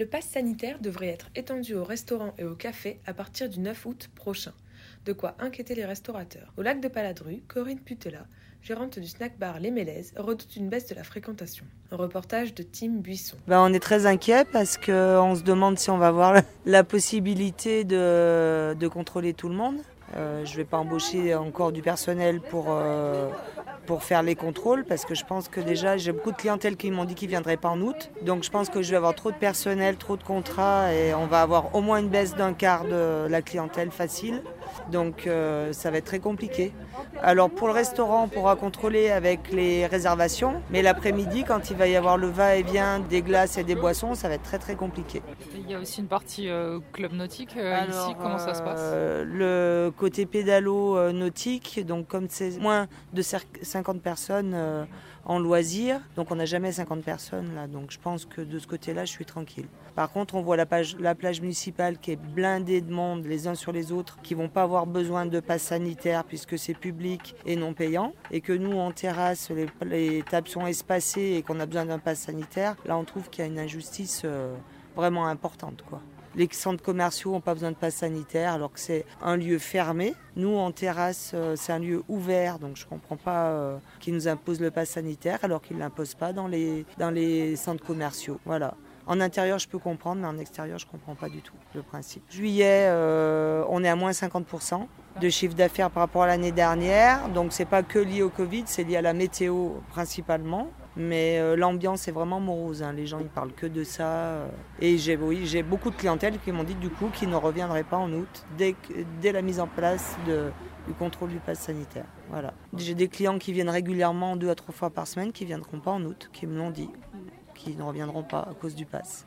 Le pass sanitaire devrait être étendu aux restaurants et aux cafés à partir du 9 août prochain. De quoi inquiéter les restaurateurs. Au lac de Paladru, Corinne Putela, gérante du snack bar Les Mélèzes, redoute une baisse de la fréquentation. Un reportage de Tim Buisson. Ben, on est très inquiet parce qu'on se demande si on va avoir la possibilité de, de contrôler tout le monde. Euh, je ne vais pas embaucher encore du personnel pour, euh, pour faire les contrôles parce que je pense que déjà j'ai beaucoup de clientèle qui m'ont dit qu'ils ne viendraient pas en août. Donc je pense que je vais avoir trop de personnel, trop de contrats et on va avoir au moins une baisse d'un quart de la clientèle facile. Donc euh, ça va être très compliqué. Alors pour le restaurant, on pourra contrôler avec les réservations, mais l'après-midi, quand il va y avoir le va-et-vient des glaces et des boissons, ça va être très très compliqué. Il y a aussi une partie euh, club nautique euh, ici, Alors, comment ça se passe? euh, Le côté pédalo nautique, donc comme c'est moins de cer- 50 personnes euh, en loisirs, donc on n'a jamais 50 personnes là, donc je pense que de ce côté-là, je suis tranquille. Par contre, on voit la, plage municipale qui est blindée de monde les uns sur les autres, qui vont pas avoir besoin de passe sanitaire puisque c'est public et non payant, et que nous en terrasse, les, les tables sont espacées et qu'on a besoin d'un passe sanitaire. Là, on trouve qu'il y a une injustice euh, vraiment importante, quoi. Les centres commerciaux n'ont pas besoin de passe sanitaire alors que c'est un lieu fermé. Nous, en terrasse, euh, c'est un lieu ouvert, donc je ne comprends pas euh, qu'ils nous imposent le passe sanitaire alors qu'ils ne l'imposent pas dans les, centres commerciaux. Voilà. En intérieur, je peux comprendre, mais en extérieur, je ne comprends pas du tout le principe. Juillet, euh, on est à moins 50% de chiffre d'affaires par rapport à l'année dernière. Donc, c'est pas que lié au Covid, c'est lié à la météo principalement. Mais euh, l'ambiance est vraiment morose. hein. Les gens, ils parlent que de ça. euh. Et j'ai oui, j'ai beaucoup de clientèle qui m'ont dit du coup qu'ils ne reviendraient pas en août dès, dès la mise en place du contrôle du pass sanitaire. Voilà. J'ai des clients qui viennent régulièrement deux à trois fois par semaine qui ne viendront pas en août, qui me l'ont dit, qui ne reviendront pas à cause du pass.